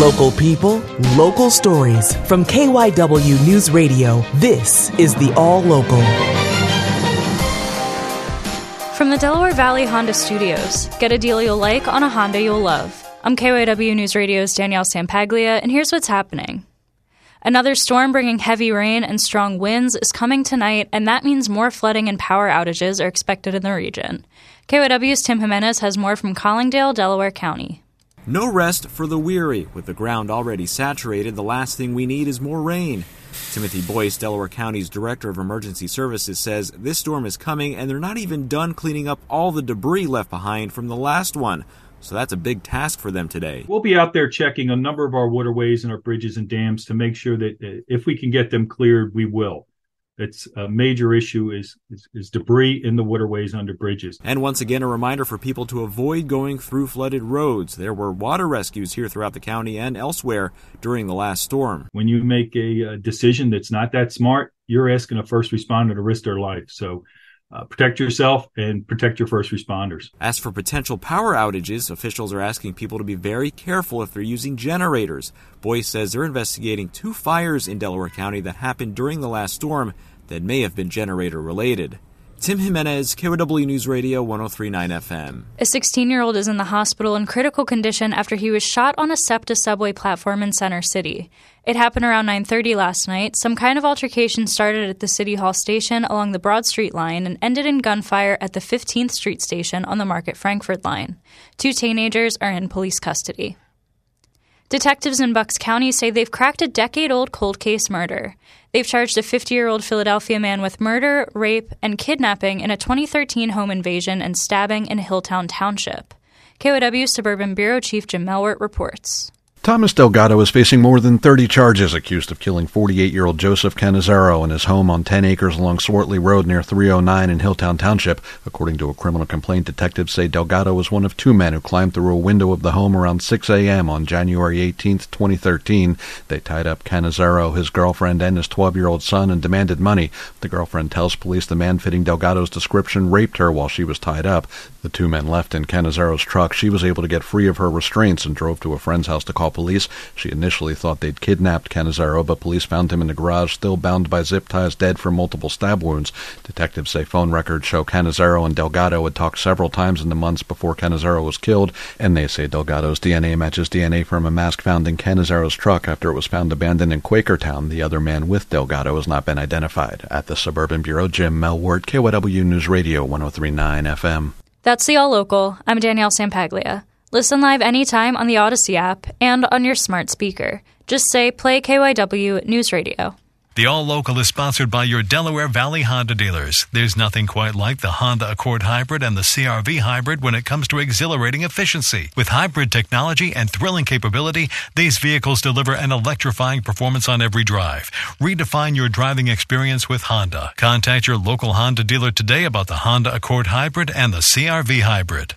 Local people, local stories. From KYW News Radio, this is the All Local. From the Delaware Valley Honda Studios, get a deal you'll like on a Honda you'll love. I'm KYW News Radio's Danielle Sampaglia, and here's what's happening. Another storm bringing heavy rain and strong winds is coming tonight, and that means more flooding and power outages are expected in the region. KYW's Tim Jimenez has more from Collingdale, Delaware County. No rest for the weary. With the ground already saturated, the last thing we need is more rain. Timothy Boyce, Delaware County's Director of Emergency Services, says this storm is coming and they're not even done cleaning up all the debris left behind from the last one. So that's a big task for them today. We'll be out there checking a number of our waterways and our bridges and dams to make sure that uh, if we can get them cleared, we will. It's a major issue is, is, is debris in the waterways under bridges. And once again, a reminder for people to avoid going through flooded roads. There were water rescues here throughout the county and elsewhere during the last storm. When you make a, a decision that's not that smart, you're asking a first responder to risk their life. So uh, protect yourself and protect your first responders. As for potential power outages, officials are asking people to be very careful if they're using generators. Boyce says they're investigating two fires in Delaware County that happened during the last storm that may have been generator related. Tim Jimenez, KYW News Radio 1039 FM. A 16 year old is in the hospital in critical condition after he was shot on a SEPTA subway platform in Center City. It happened around 9:30 last night. Some kind of altercation started at the City Hall station along the Broad Street line and ended in gunfire at the 15th Street station on the Market Frankford line. Two teenagers are in police custody. Detectives in Bucks County say they've cracked a decade old cold case murder. They've charged a 50 year old Philadelphia man with murder, rape, and kidnapping in a 2013 home invasion and stabbing in Hilltown Township. KYW Suburban Bureau Chief Jim Melwert reports. Thomas Delgado is facing more than 30 charges accused of killing 48-year-old Joseph Canizaro in his home on 10 acres along Swartley Road near 309 in Hilltown Township. According to a criminal complaint, detectives say Delgado was one of two men who climbed through a window of the home around 6 a.m. on January 18, 2013. They tied up Canizaro, his girlfriend, and his 12-year-old son and demanded money. The girlfriend tells police the man fitting Delgado's description raped her while she was tied up. The two men left in Canizaro's truck. She was able to get free of her restraints and drove to a friend's house to call police. She initially thought they'd kidnapped Canizaro, but police found him in the garage, still bound by zip ties, dead from multiple stab wounds. Detectives say phone records show Canizaro and Delgado had talked several times in the months before Canizaro was killed, and they say Delgado's DNA matches DNA from a mask found in Canizaro's truck after it was found abandoned in Quakertown. The other man with Delgado has not been identified. At the Suburban Bureau, Jim Melwert, KYW News Radio 1039 FM. That's the All Local. I'm Danielle Sampaglia. Listen live anytime on the Audacy app and on your smart speaker. Just say play KYW News Radio. The All Local is sponsored by your Delaware Valley Honda dealers. There's nothing quite like the Honda Accord Hybrid and the CRV Hybrid when it comes to exhilarating efficiency. With hybrid technology and thrilling capability, these vehicles deliver an electrifying performance on every drive. Redefine your driving experience with Honda. Contact your local Honda dealer today about the Honda Accord Hybrid and the CRV Hybrid.